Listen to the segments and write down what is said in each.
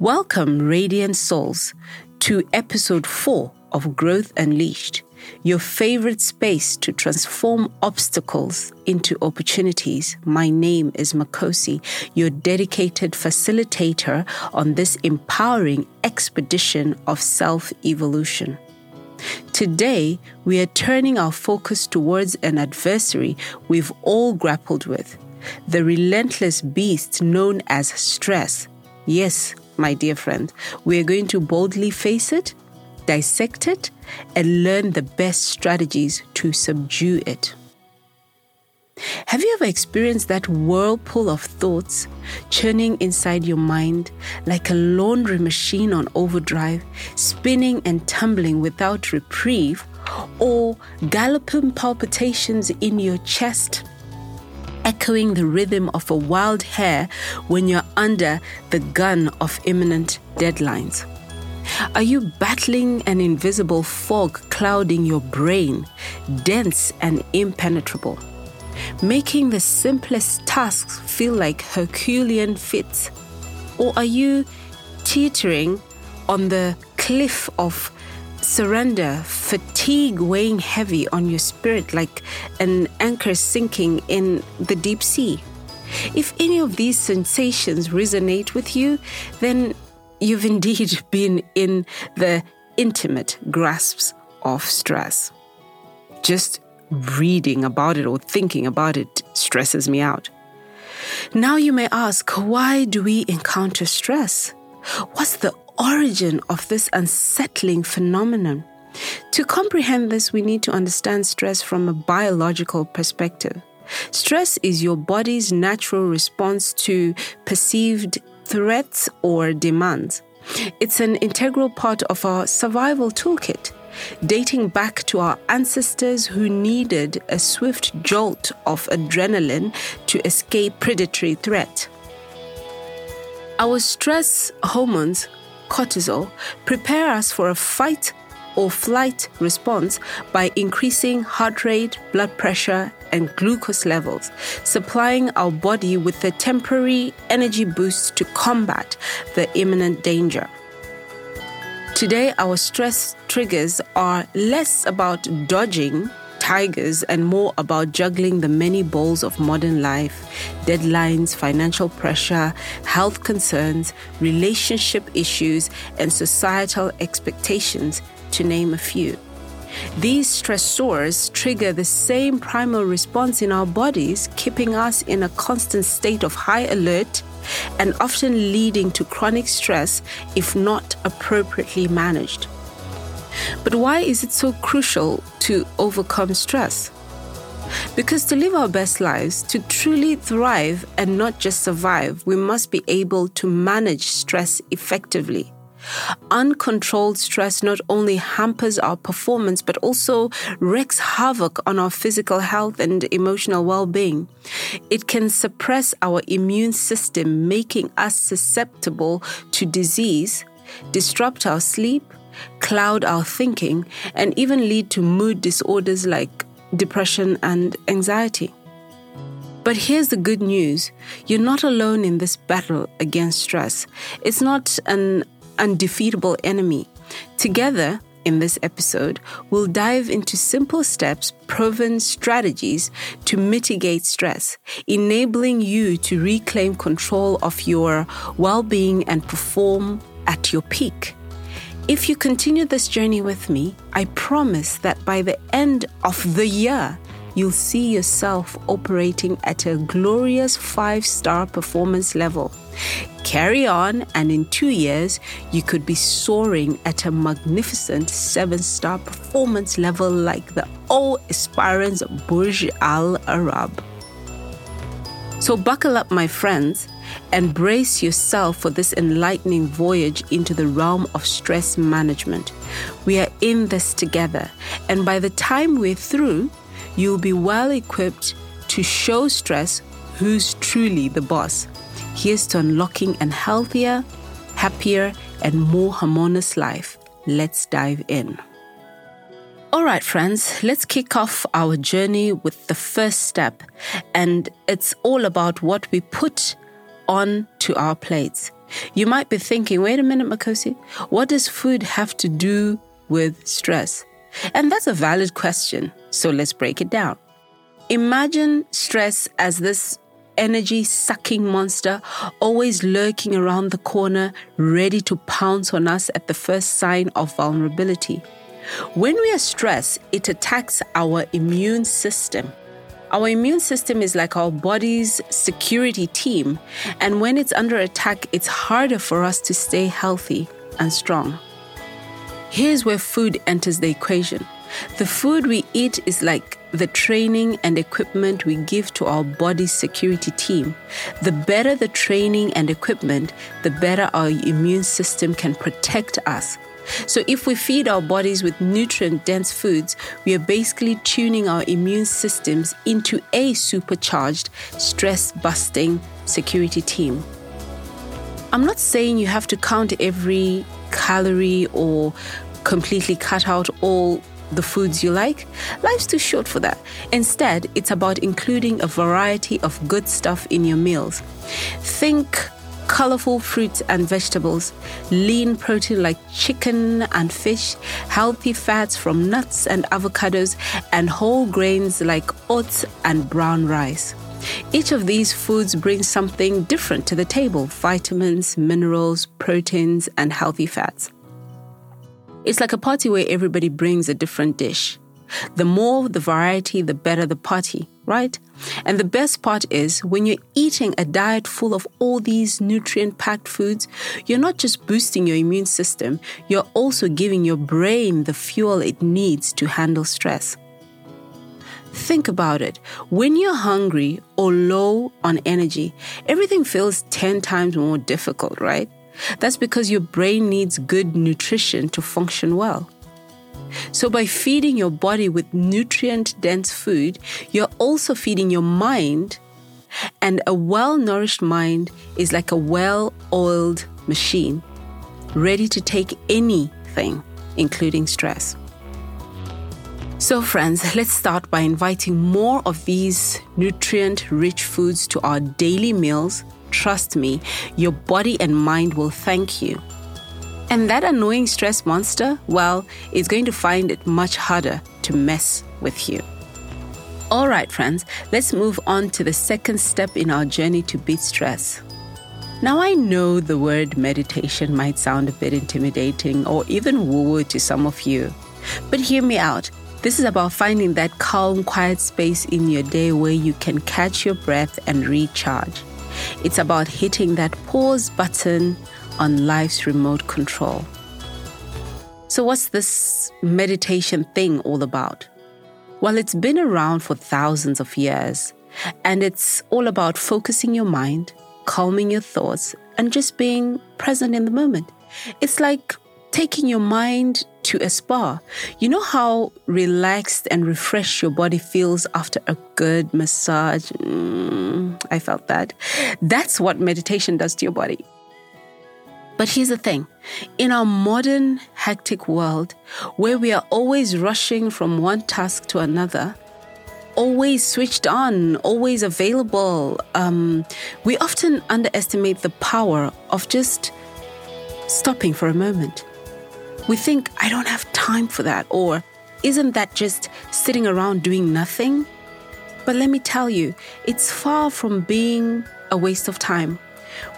Welcome, Radiant Souls, to episode 4 of Growth Unleashed, your favorite space to transform obstacles into opportunities. My name is Makosi, your dedicated facilitator on this empowering expedition of self evolution. Today, we are turning our focus towards an adversary we've all grappled with the relentless beast known as stress. Yes, my dear friend, we are going to boldly face it, dissect it, and learn the best strategies to subdue it. Have you ever experienced that whirlpool of thoughts churning inside your mind like a laundry machine on overdrive, spinning and tumbling without reprieve, or galloping palpitations in your chest? Echoing the rhythm of a wild hare when you're under the gun of imminent deadlines? Are you battling an invisible fog clouding your brain, dense and impenetrable, making the simplest tasks feel like Herculean feats? Or are you teetering on the cliff of surrender, fatigue weighing heavy on your spirit like an anchor sinking in the deep sea. If any of these sensations resonate with you, then you've indeed been in the intimate grasps of stress. Just reading about it or thinking about it stresses me out. Now you may ask, why do we encounter stress? What's the origin of this unsettling phenomenon. To comprehend this, we need to understand stress from a biological perspective. Stress is your body's natural response to perceived threats or demands. It's an integral part of our survival toolkit, dating back to our ancestors who needed a swift jolt of adrenaline to escape predatory threat. Our stress hormones cortisol prepare us for a fight or flight response by increasing heart rate, blood pressure, and glucose levels, supplying our body with a temporary energy boost to combat the imminent danger. Today, our stress triggers are less about dodging tigers and more about juggling the many balls of modern life deadlines, financial pressure, health concerns, relationship issues, and societal expectations, to name a few. These stressors trigger the same primal response in our bodies, keeping us in a constant state of high alert and often leading to chronic stress if not appropriately managed. But why is it so crucial to overcome stress? Because to live our best lives, to truly thrive and not just survive, we must be able to manage stress effectively. Uncontrolled stress not only hampers our performance, but also wreaks havoc on our physical health and emotional well being. It can suppress our immune system, making us susceptible to disease, disrupt our sleep, cloud our thinking, and even lead to mood disorders like depression and anxiety. But here's the good news you're not alone in this battle against stress. It's not an undefeatable enemy. Together, in this episode, we'll dive into simple steps, proven strategies to mitigate stress, enabling you to reclaim control of your well being and perform at your peak. If you continue this journey with me, I promise that by the end of the year, you'll see yourself operating at a glorious five star performance level. Carry on, and in two years, you could be soaring at a magnificent seven star performance level like the all aspirants Burj Al Arab. So, buckle up, my friends and brace yourself for this enlightening voyage into the realm of stress management. We are in this together, and by the time we're through, you'll be well equipped to show stress who's truly the boss. Here's to unlocking a healthier, happier, and more harmonious life. Let's dive in. All right, friends, let's kick off our journey with the first step. And it's all about what we put on to our plates. You might be thinking, wait a minute, Makosi, what does food have to do with stress? And that's a valid question, so let's break it down. Imagine stress as this energy sucking monster always lurking around the corner, ready to pounce on us at the first sign of vulnerability. When we are stressed, it attacks our immune system. Our immune system is like our body's security team, and when it's under attack, it's harder for us to stay healthy and strong. Here's where food enters the equation. The food we eat is like the training and equipment we give to our body's security team. The better the training and equipment, the better our immune system can protect us so, if we feed our bodies with nutrient dense foods, we are basically tuning our immune systems into a supercharged, stress busting security team. I'm not saying you have to count every calorie or completely cut out all the foods you like. Life's too short for that. Instead, it's about including a variety of good stuff in your meals. Think colorful fruits and vegetables, lean protein like chicken and fish, healthy fats from nuts and avocados, and whole grains like oats and brown rice. Each of these foods brings something different to the table vitamins, minerals, proteins, and healthy fats. It's like a party where everybody brings a different dish. The more the variety, the better the party, right? And the best part is when you're eating a diet full of all these nutrient packed foods, you're not just boosting your immune system, you're also giving your brain the fuel it needs to handle stress. Think about it. When you're hungry or low on energy, everything feels 10 times more difficult, right? That's because your brain needs good nutrition to function well. So, by feeding your body with nutrient dense food, you're also feeding your mind. And a well nourished mind is like a well oiled machine, ready to take anything, including stress. So, friends, let's start by inviting more of these nutrient rich foods to our daily meals. Trust me, your body and mind will thank you. And that annoying stress monster, well, is going to find it much harder to mess with you. All right, friends, let's move on to the second step in our journey to beat stress. Now, I know the word meditation might sound a bit intimidating or even woo woo to some of you, but hear me out. This is about finding that calm, quiet space in your day where you can catch your breath and recharge. It's about hitting that pause button on life's remote control. So, what's this meditation thing all about? Well, it's been around for thousands of years, and it's all about focusing your mind, calming your thoughts, and just being present in the moment. It's like taking your mind to a spa. You know how relaxed and refreshed your body feels after a good massage? Mm, I felt that. That's what meditation does to your body. But here's the thing in our modern, hectic world, where we are always rushing from one task to another, always switched on, always available, um, we often underestimate the power of just stopping for a moment. We think, I don't have time for that, or isn't that just sitting around doing nothing? But let me tell you, it's far from being a waste of time.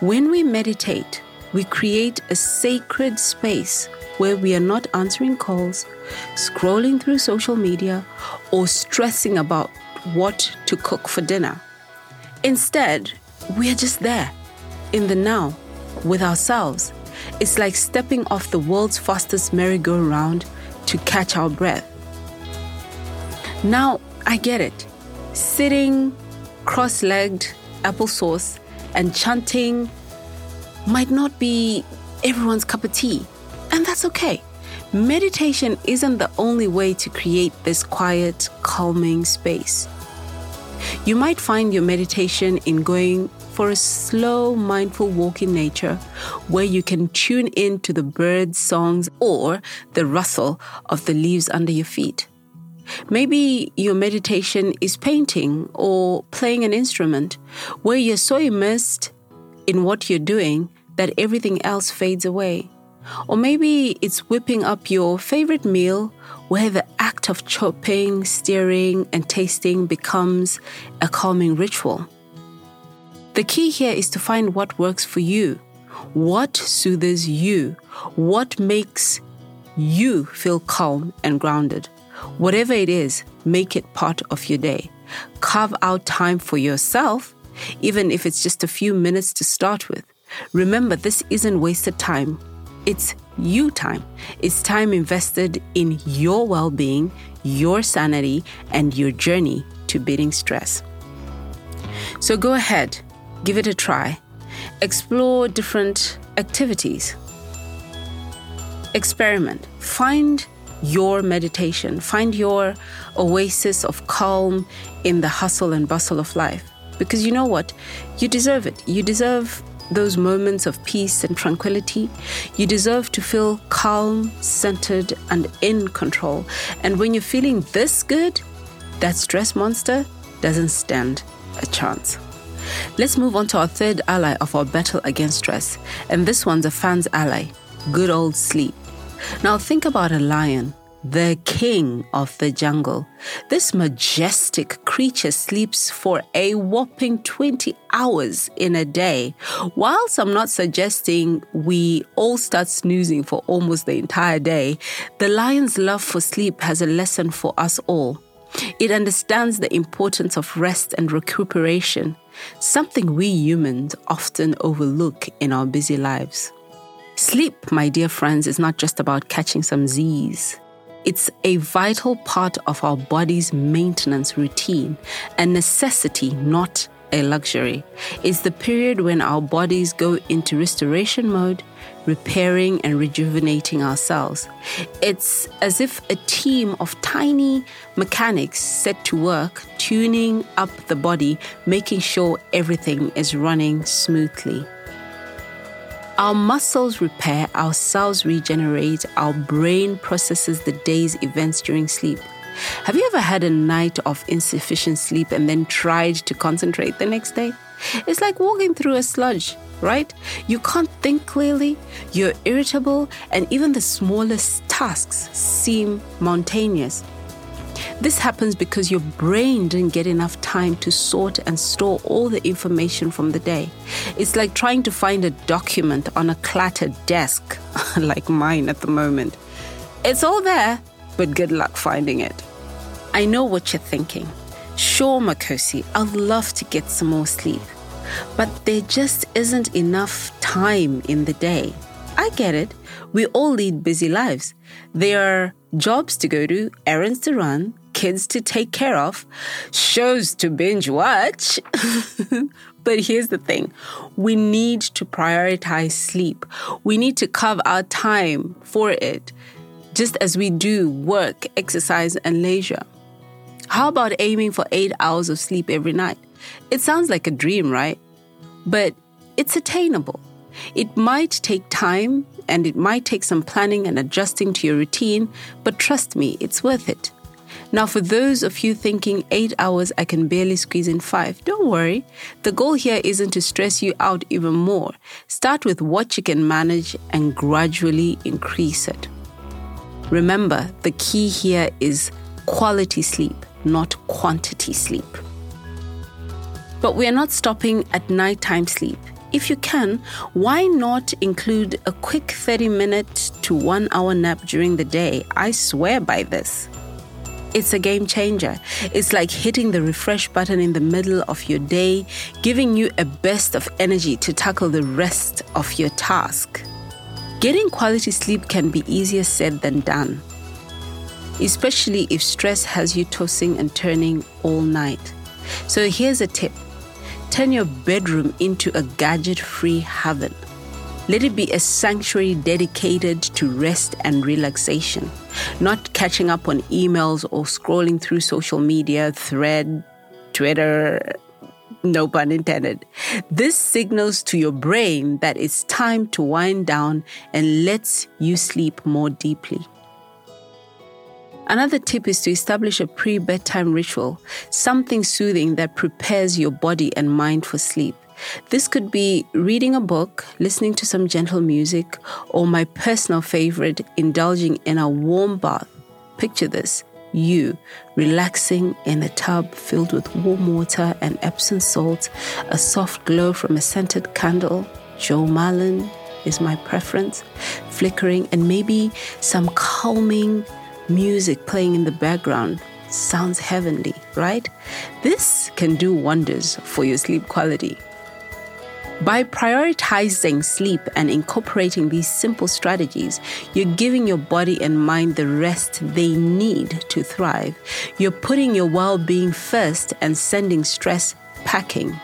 When we meditate, we create a sacred space where we are not answering calls, scrolling through social media, or stressing about what to cook for dinner. Instead, we are just there, in the now, with ourselves. It's like stepping off the world's fastest merry-go-round to catch our breath. Now, I get it. Sitting cross legged, applesauce, and chanting might not be everyone's cup of tea, and that's okay. Meditation isn't the only way to create this quiet, calming space. You might find your meditation in going for a slow, mindful walk in nature where you can tune in to the birds' songs or the rustle of the leaves under your feet. Maybe your meditation is painting or playing an instrument where you're so immersed in what you're doing that everything else fades away. Or maybe it's whipping up your favorite meal where the act of chopping, stirring, and tasting becomes a calming ritual. The key here is to find what works for you, what soothes you, what makes you feel calm and grounded. Whatever it is, make it part of your day. Carve out time for yourself, even if it's just a few minutes to start with. Remember, this isn't wasted time. It's you time. It's time invested in your well being, your sanity, and your journey to beating stress. So go ahead, give it a try. Explore different activities. Experiment. Find your meditation. Find your oasis of calm in the hustle and bustle of life. Because you know what? You deserve it. You deserve those moments of peace and tranquility. You deserve to feel calm, centered, and in control. And when you're feeling this good, that stress monster doesn't stand a chance. Let's move on to our third ally of our battle against stress. And this one's a fan's ally good old sleep. Now, think about a lion the king of the jungle. This majestic creature sleeps for a whopping 20 hours in a day. Whilst I'm not suggesting we all start snoozing for almost the entire day, the lion's love for sleep has a lesson for us all. It understands the importance of rest and recuperation, something we humans often overlook in our busy lives. Sleep, my dear friends, is not just about catching some Z's. It's a vital part of our body's maintenance routine, a necessity, not a luxury. It's the period when our bodies go into restoration mode, repairing and rejuvenating ourselves. It's as if a team of tiny mechanics set to work, tuning up the body, making sure everything is running smoothly. Our muscles repair, our cells regenerate, our brain processes the day's events during sleep. Have you ever had a night of insufficient sleep and then tried to concentrate the next day? It's like walking through a sludge, right? You can't think clearly, you're irritable, and even the smallest tasks seem mountainous. This happens because your brain didn't get enough time to sort and store all the information from the day. It's like trying to find a document on a cluttered desk, like mine at the moment. It's all there, but good luck finding it. I know what you're thinking. Sure, Makosi, I'd love to get some more sleep, but there just isn't enough time in the day. I get it. We all lead busy lives. There are jobs to go to, errands to run, kids to take care of, shows to binge watch. but here's the thing we need to prioritize sleep. We need to carve out time for it, just as we do work, exercise, and leisure. How about aiming for eight hours of sleep every night? It sounds like a dream, right? But it's attainable. It might take time and it might take some planning and adjusting to your routine, but trust me, it's worth it. Now, for those of you thinking eight hours, I can barely squeeze in five, don't worry. The goal here isn't to stress you out even more. Start with what you can manage and gradually increase it. Remember, the key here is quality sleep, not quantity sleep. But we are not stopping at nighttime sleep. If you can, why not include a quick 30 minute to one hour nap during the day? I swear by this. It's a game changer. It's like hitting the refresh button in the middle of your day, giving you a burst of energy to tackle the rest of your task. Getting quality sleep can be easier said than done, especially if stress has you tossing and turning all night. So here's a tip Turn your bedroom into a gadget free haven. Let it be a sanctuary dedicated to rest and relaxation, not catching up on emails or scrolling through social media, thread, Twitter, no pun intended. This signals to your brain that it's time to wind down and lets you sleep more deeply. Another tip is to establish a pre bedtime ritual, something soothing that prepares your body and mind for sleep. This could be reading a book, listening to some gentle music, or my personal favorite, indulging in a warm bath. Picture this you relaxing in a tub filled with warm water and Epsom salt, a soft glow from a scented candle. Jo Malone is my preference, flickering, and maybe some calming music playing in the background. Sounds heavenly, right? This can do wonders for your sleep quality. By prioritizing sleep and incorporating these simple strategies, you're giving your body and mind the rest they need to thrive. You're putting your well being first and sending stress packing.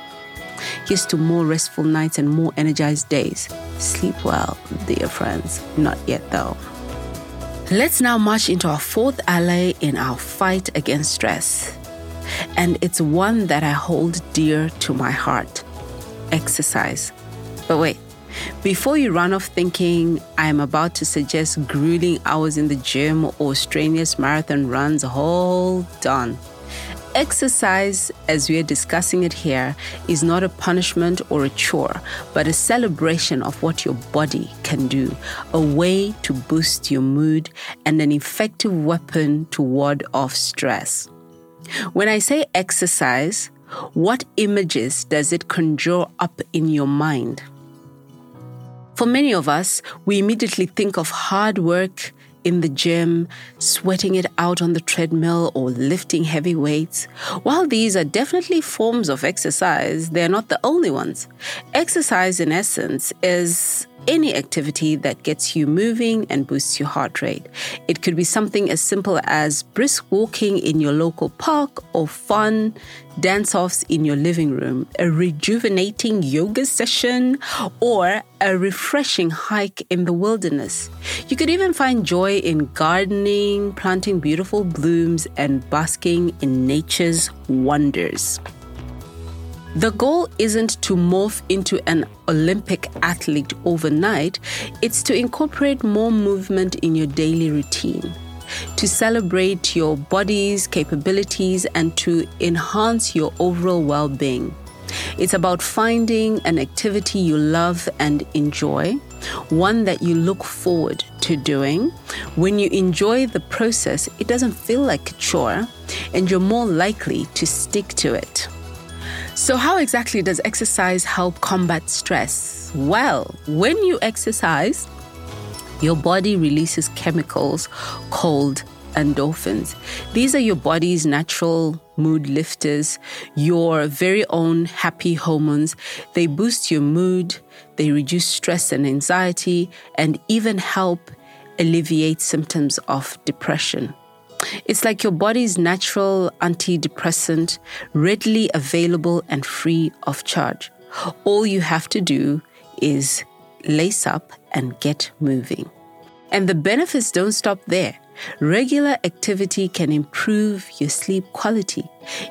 Here's to more restful nights and more energized days. Sleep well, dear friends. Not yet, though. Let's now march into our fourth ally in our fight against stress. And it's one that I hold dear to my heart exercise. But wait, before you run off thinking I'm about to suggest grueling hours in the gym or strenuous marathon runs, hold on. Exercise, as we are discussing it here, is not a punishment or a chore, but a celebration of what your body can do, a way to boost your mood, and an effective weapon to ward off stress. When I say exercise, what images does it conjure up in your mind? For many of us, we immediately think of hard work in the gym, sweating it out on the treadmill, or lifting heavy weights. While these are definitely forms of exercise, they're not the only ones. Exercise, in essence, is any activity that gets you moving and boosts your heart rate. It could be something as simple as brisk walking in your local park or fun dance offs in your living room, a rejuvenating yoga session, or a refreshing hike in the wilderness. You could even find joy in gardening, planting beautiful blooms, and basking in nature's wonders. The goal isn't to morph into an Olympic athlete overnight, it's to incorporate more movement in your daily routine, to celebrate your body's capabilities, and to enhance your overall well being. It's about finding an activity you love and enjoy, one that you look forward to doing. When you enjoy the process, it doesn't feel like a chore, and you're more likely to stick to it. So, how exactly does exercise help combat stress? Well, when you exercise, your body releases chemicals called endorphins. These are your body's natural mood lifters, your very own happy hormones. They boost your mood, they reduce stress and anxiety, and even help alleviate symptoms of depression. It's like your body's natural antidepressant, readily available and free of charge. All you have to do is lace up and get moving. And the benefits don't stop there. Regular activity can improve your sleep quality.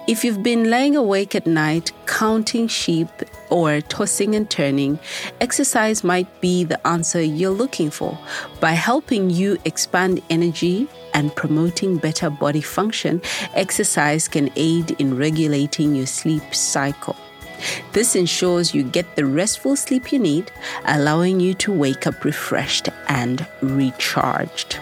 If you've been laying awake at night counting sheep or tossing and turning, exercise might be the answer you're looking for. By helping you expand energy and promoting better body function, exercise can aid in regulating your sleep cycle. This ensures you get the restful sleep you need, allowing you to wake up refreshed and recharged.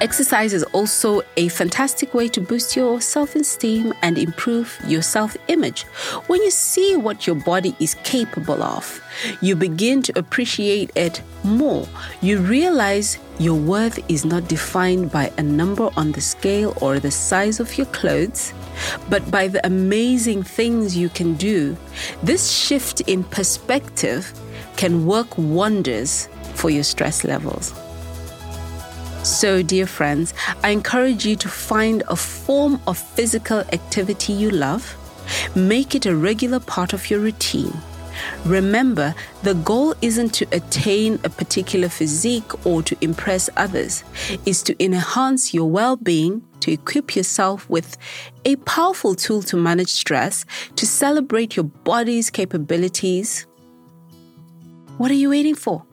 Exercise is also a fantastic way to boost your self esteem and improve your self image. When you see what your body is capable of, you begin to appreciate it more. You realize your worth is not defined by a number on the scale or the size of your clothes, but by the amazing things you can do. This shift in perspective can work wonders for your stress levels. So, dear friends, I encourage you to find a form of physical activity you love, make it a regular part of your routine. Remember, the goal isn't to attain a particular physique or to impress others, it's to enhance your well being, to equip yourself with a powerful tool to manage stress, to celebrate your body's capabilities. What are you waiting for?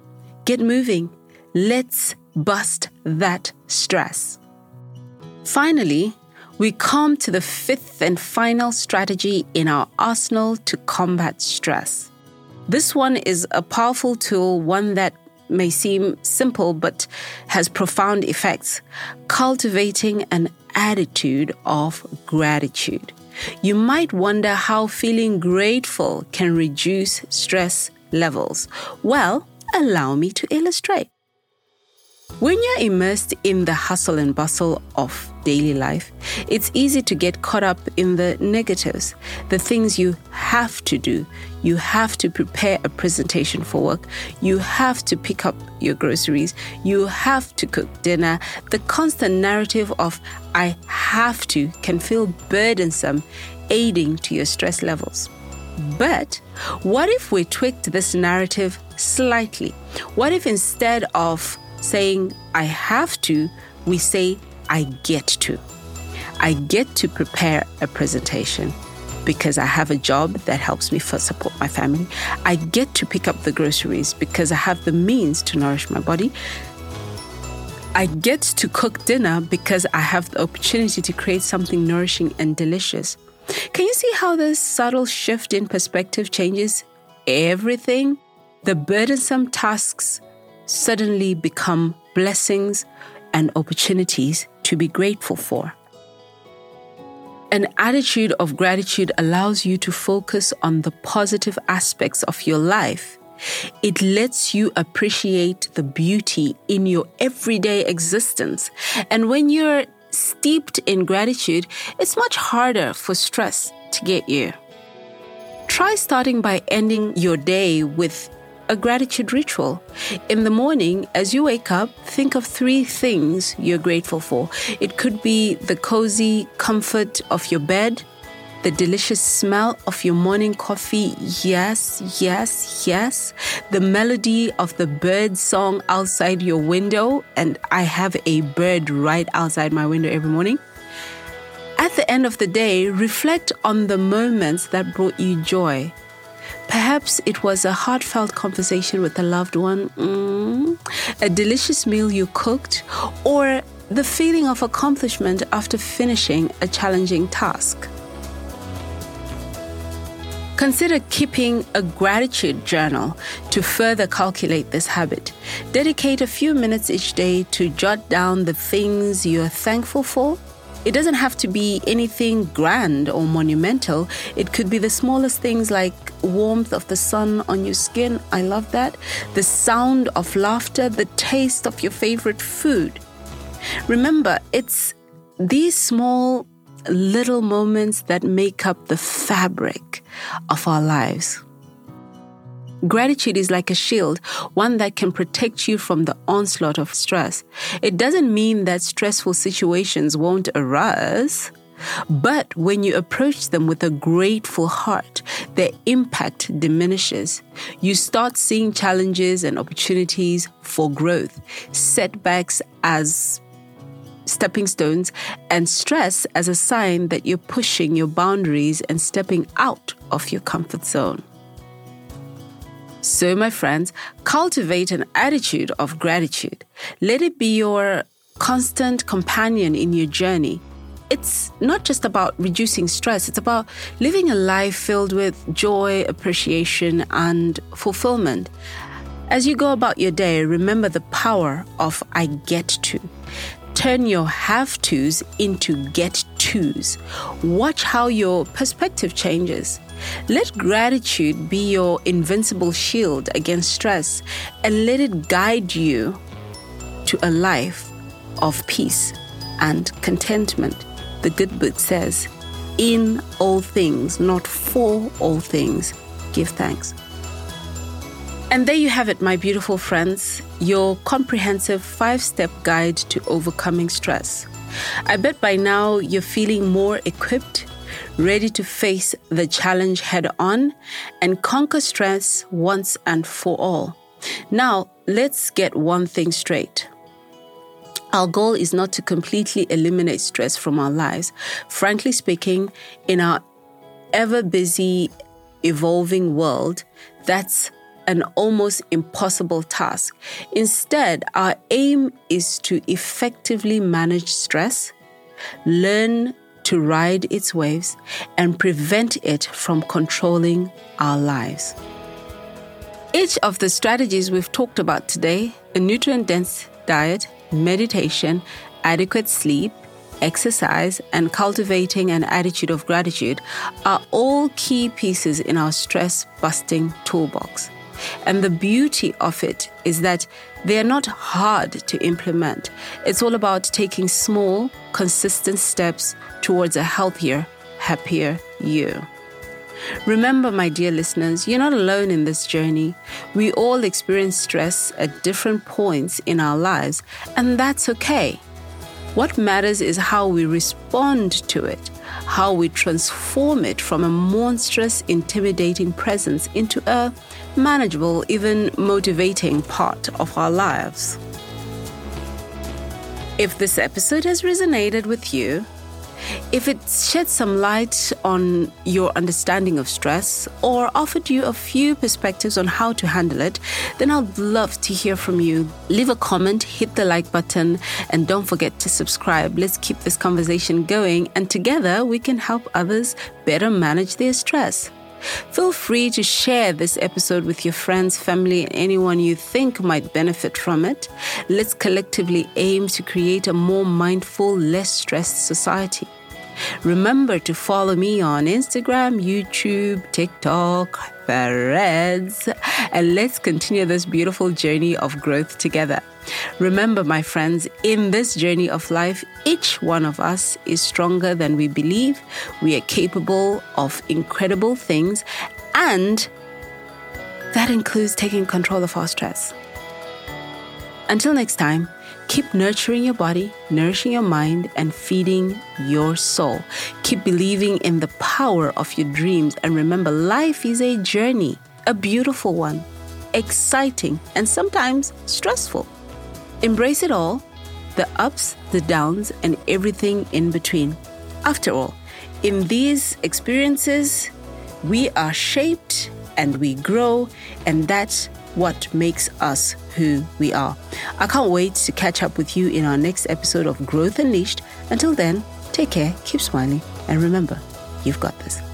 Get moving. Let's bust that stress. Finally, we come to the fifth and final strategy in our arsenal to combat stress. This one is a powerful tool, one that may seem simple but has profound effects. Cultivating an attitude of gratitude. You might wonder how feeling grateful can reduce stress levels. Well, allow me to illustrate. When you're immersed in the hustle and bustle of daily life, it's easy to get caught up in the negatives, the things you have to do. You have to prepare a presentation for work. You have to pick up your groceries. You have to cook dinner. The constant narrative of I have to can feel burdensome, aiding to your stress levels. But what if we tweaked this narrative slightly? What if instead of saying, I have to, we say, I get to. I get to prepare a presentation because I have a job that helps me support my family. I get to pick up the groceries because I have the means to nourish my body. I get to cook dinner because I have the opportunity to create something nourishing and delicious. Can you see how this subtle shift in perspective changes everything? The burdensome tasks suddenly become blessings and opportunities to be grateful for. An attitude of gratitude allows you to focus on the positive aspects of your life. It lets you appreciate the beauty in your everyday existence. And when you're steeped in gratitude, it's much harder for stress to get you. Try starting by ending your day with a gratitude ritual. In the morning, as you wake up, think of three things you're grateful for. It could be the cozy comfort of your bed, the delicious smell of your morning coffee. Yes, yes, yes. The melody of the bird song outside your window. And I have a bird right outside my window every morning. At the end of the day, reflect on the moments that brought you joy. Perhaps it was a heartfelt conversation with a loved one, mm, a delicious meal you cooked, or the feeling of accomplishment after finishing a challenging task. Consider keeping a gratitude journal to further calculate this habit. Dedicate a few minutes each day to jot down the things you're thankful for it doesn't have to be anything grand or monumental. It could be the smallest things like warmth of the sun on your skin. I love that. The sound of laughter, the taste of your favorite food. Remember, it's these small little moments that make up the fabric of our lives. Gratitude is like a shield, one that can protect you from the onslaught of stress. It doesn't mean that stressful situations won't arise. But when you approach them with a grateful heart, their impact diminishes. You start seeing challenges and opportunities for growth, setbacks as stepping stones, and stress as a sign that you're pushing your boundaries and stepping out of your comfort zone. So, my friends, cultivate an attitude of gratitude. Let it be your constant companion in your journey. It's not just about reducing stress, it's about living a life filled with joy, appreciation, and fulfillment. As you go about your day, remember the power of I get to. Turn your have tos into get tos. Watch how your perspective changes. Let gratitude be your invincible shield against stress and let it guide you to a life of peace and contentment. The good book says, in all things, not for all things, give thanks. And there you have it, my beautiful friends, your comprehensive five step guide to overcoming stress. I bet by now you're feeling more equipped, ready to face the challenge head on and conquer stress once and for all. Now, let's get one thing straight. Our goal is not to completely eliminate stress from our lives. Frankly speaking, in our ever busy, evolving world, that's an almost impossible task. Instead, our aim is to effectively manage stress, learn to ride its waves and prevent it from controlling our lives. Each of the strategies we've talked about today a nutrient dense diet, meditation, adequate sleep, exercise, and cultivating an attitude of gratitude are all key pieces in our stress busting toolbox. And the beauty of it is that they are not hard to implement. It's all about taking small, consistent steps towards a healthier, happier you. Remember, my dear listeners, you're not alone in this journey. We all experience stress at different points in our lives, and that's okay. What matters is how we respond to it, how we transform it from a monstrous, intimidating presence into a manageable, even motivating part of our lives. If this episode has resonated with you, if it shed some light on your understanding of stress or offered you a few perspectives on how to handle it, then I'd love to hear from you. Leave a comment, hit the like button, and don't forget to subscribe. Let's keep this conversation going, and together we can help others better manage their stress. Feel free to share this episode with your friends, family, and anyone you think might benefit from it. Let's collectively aim to create a more mindful, less stressed society. Remember to follow me on Instagram, YouTube, TikTok, Threads, and let's continue this beautiful journey of growth together. Remember, my friends, in this journey of life, each one of us is stronger than we believe. We are capable of incredible things, and that includes taking control of our stress. Until next time, keep nurturing your body, nourishing your mind, and feeding your soul. Keep believing in the power of your dreams, and remember, life is a journey, a beautiful one, exciting, and sometimes stressful. Embrace it all the ups, the downs, and everything in between. After all, in these experiences, we are shaped and we grow, and that's what makes us who we are. I can't wait to catch up with you in our next episode of Growth Unleashed. Until then, take care, keep smiling, and remember, you've got this.